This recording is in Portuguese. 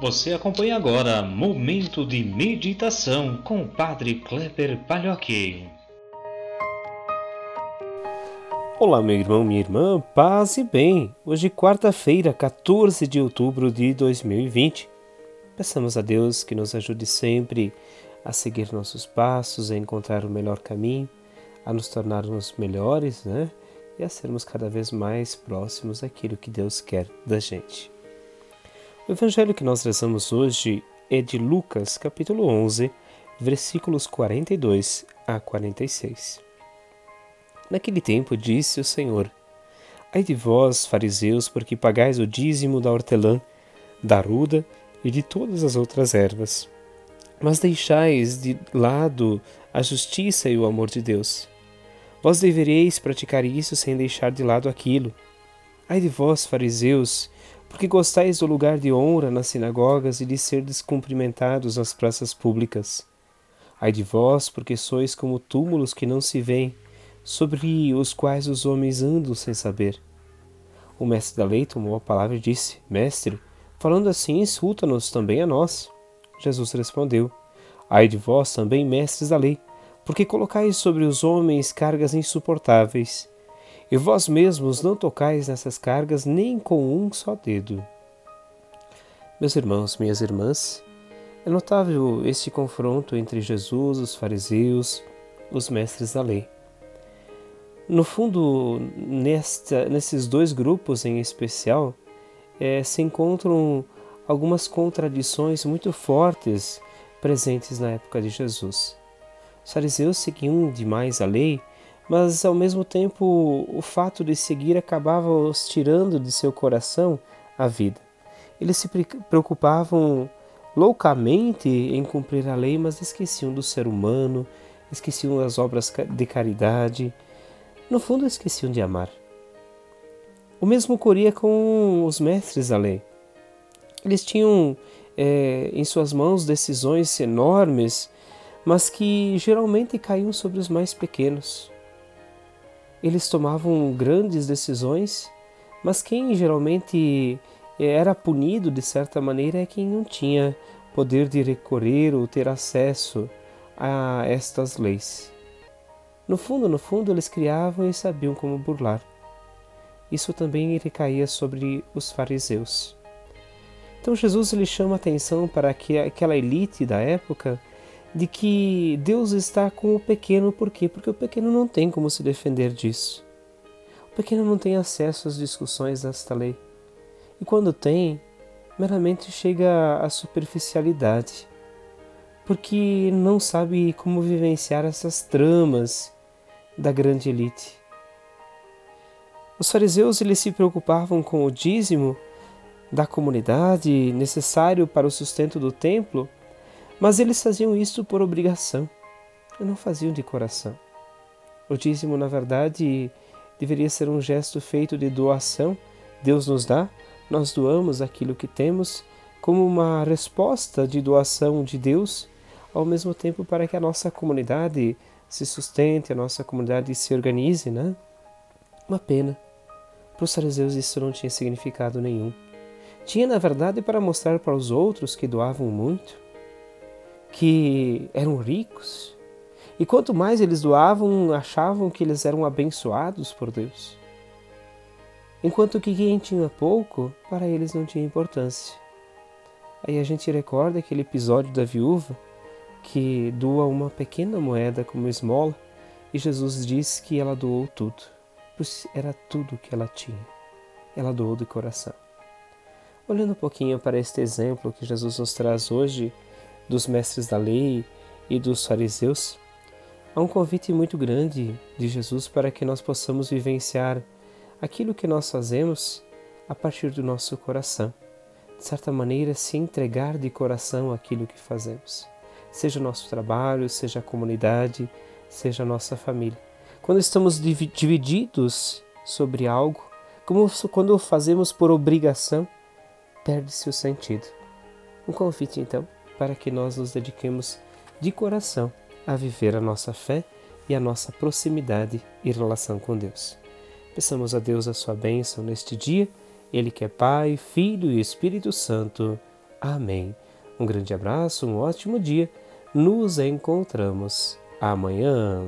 Você acompanha agora Momento de Meditação com o Padre Kleber Palhoque. Olá, meu irmão, minha irmã, paz e bem. Hoje, quarta-feira, 14 de outubro de 2020. Peçamos a Deus que nos ajude sempre a seguir nossos passos, a encontrar o melhor caminho, a nos tornarmos melhores, né? E a sermos cada vez mais próximos daquilo que Deus quer da gente. O evangelho que nós rezamos hoje é de Lucas, capítulo 11, versículos 42 a 46. Naquele tempo disse o Senhor: Ai de vós, fariseus, porque pagais o dízimo da hortelã, da ruda e de todas as outras ervas, mas deixais de lado a justiça e o amor de Deus. Vós devereis praticar isso sem deixar de lado aquilo. Ai de vós, fariseus, porque gostais do lugar de honra nas sinagogas e de ser descumprimentados nas praças públicas. Ai de vós, porque sois como túmulos que não se veem, sobre os quais os homens andam sem saber. O mestre da lei tomou a palavra e disse: Mestre, falando assim, insulta-nos também a nós. Jesus respondeu: Ai de vós também, mestres da lei, porque colocais sobre os homens cargas insuportáveis e vós mesmos não tocais nessas cargas nem com um só dedo. Meus irmãos, minhas irmãs, é notável este confronto entre Jesus, os fariseus, os mestres da lei. No fundo, nesta, nesses dois grupos em especial, é, se encontram algumas contradições muito fortes presentes na época de Jesus. Os fariseus seguiam demais a lei mas ao mesmo tempo o fato de seguir acabava os tirando de seu coração a vida. Eles se preocupavam loucamente em cumprir a lei, mas esqueciam do ser humano, esqueciam das obras de caridade, no fundo esqueciam de amar. O mesmo ocorria com os mestres da lei. Eles tinham é, em suas mãos decisões enormes, mas que geralmente caíam sobre os mais pequenos. Eles tomavam grandes decisões, mas quem geralmente era punido de certa maneira é quem não tinha poder de recorrer ou ter acesso a estas leis. No fundo, no fundo, eles criavam e sabiam como burlar. Isso também recaía sobre os fariseus. Então Jesus ele chama atenção para que aquela elite da época de que Deus está com o pequeno, por quê? Porque o pequeno não tem como se defender disso. O pequeno não tem acesso às discussões desta lei. E quando tem, meramente chega à superficialidade, porque não sabe como vivenciar essas tramas da grande elite. Os fariseus eles se preocupavam com o dízimo da comunidade necessário para o sustento do templo mas eles faziam isso por obrigação não faziam de coração. O dízimo, na verdade, deveria ser um gesto feito de doação. Deus nos dá, nós doamos aquilo que temos como uma resposta de doação de Deus, ao mesmo tempo para que a nossa comunidade se sustente, a nossa comunidade se organize, né? Uma pena. Para os fariseus isso não tinha significado nenhum. Tinha, na verdade, para mostrar para os outros que doavam muito, que eram ricos. E quanto mais eles doavam, achavam que eles eram abençoados por Deus. Enquanto que quem tinha pouco, para eles não tinha importância. Aí a gente recorda aquele episódio da viúva que doa uma pequena moeda como esmola e Jesus diz que ela doou tudo, pois era tudo que ela tinha. Ela doou de coração. Olhando um pouquinho para este exemplo que Jesus nos traz hoje, dos mestres da lei e dos fariseus, há um convite muito grande de Jesus para que nós possamos vivenciar aquilo que nós fazemos a partir do nosso coração. De certa maneira, se entregar de coração aquilo que fazemos, seja o nosso trabalho, seja a comunidade, seja a nossa família. Quando estamos divididos sobre algo, como quando o fazemos por obrigação, perde-se o sentido. Um convite, então, para que nós nos dediquemos de coração a viver a nossa fé e a nossa proximidade e relação com Deus. Peçamos a Deus a sua bênção neste dia, Ele que é Pai, Filho e Espírito Santo. Amém. Um grande abraço, um ótimo dia. Nos encontramos amanhã.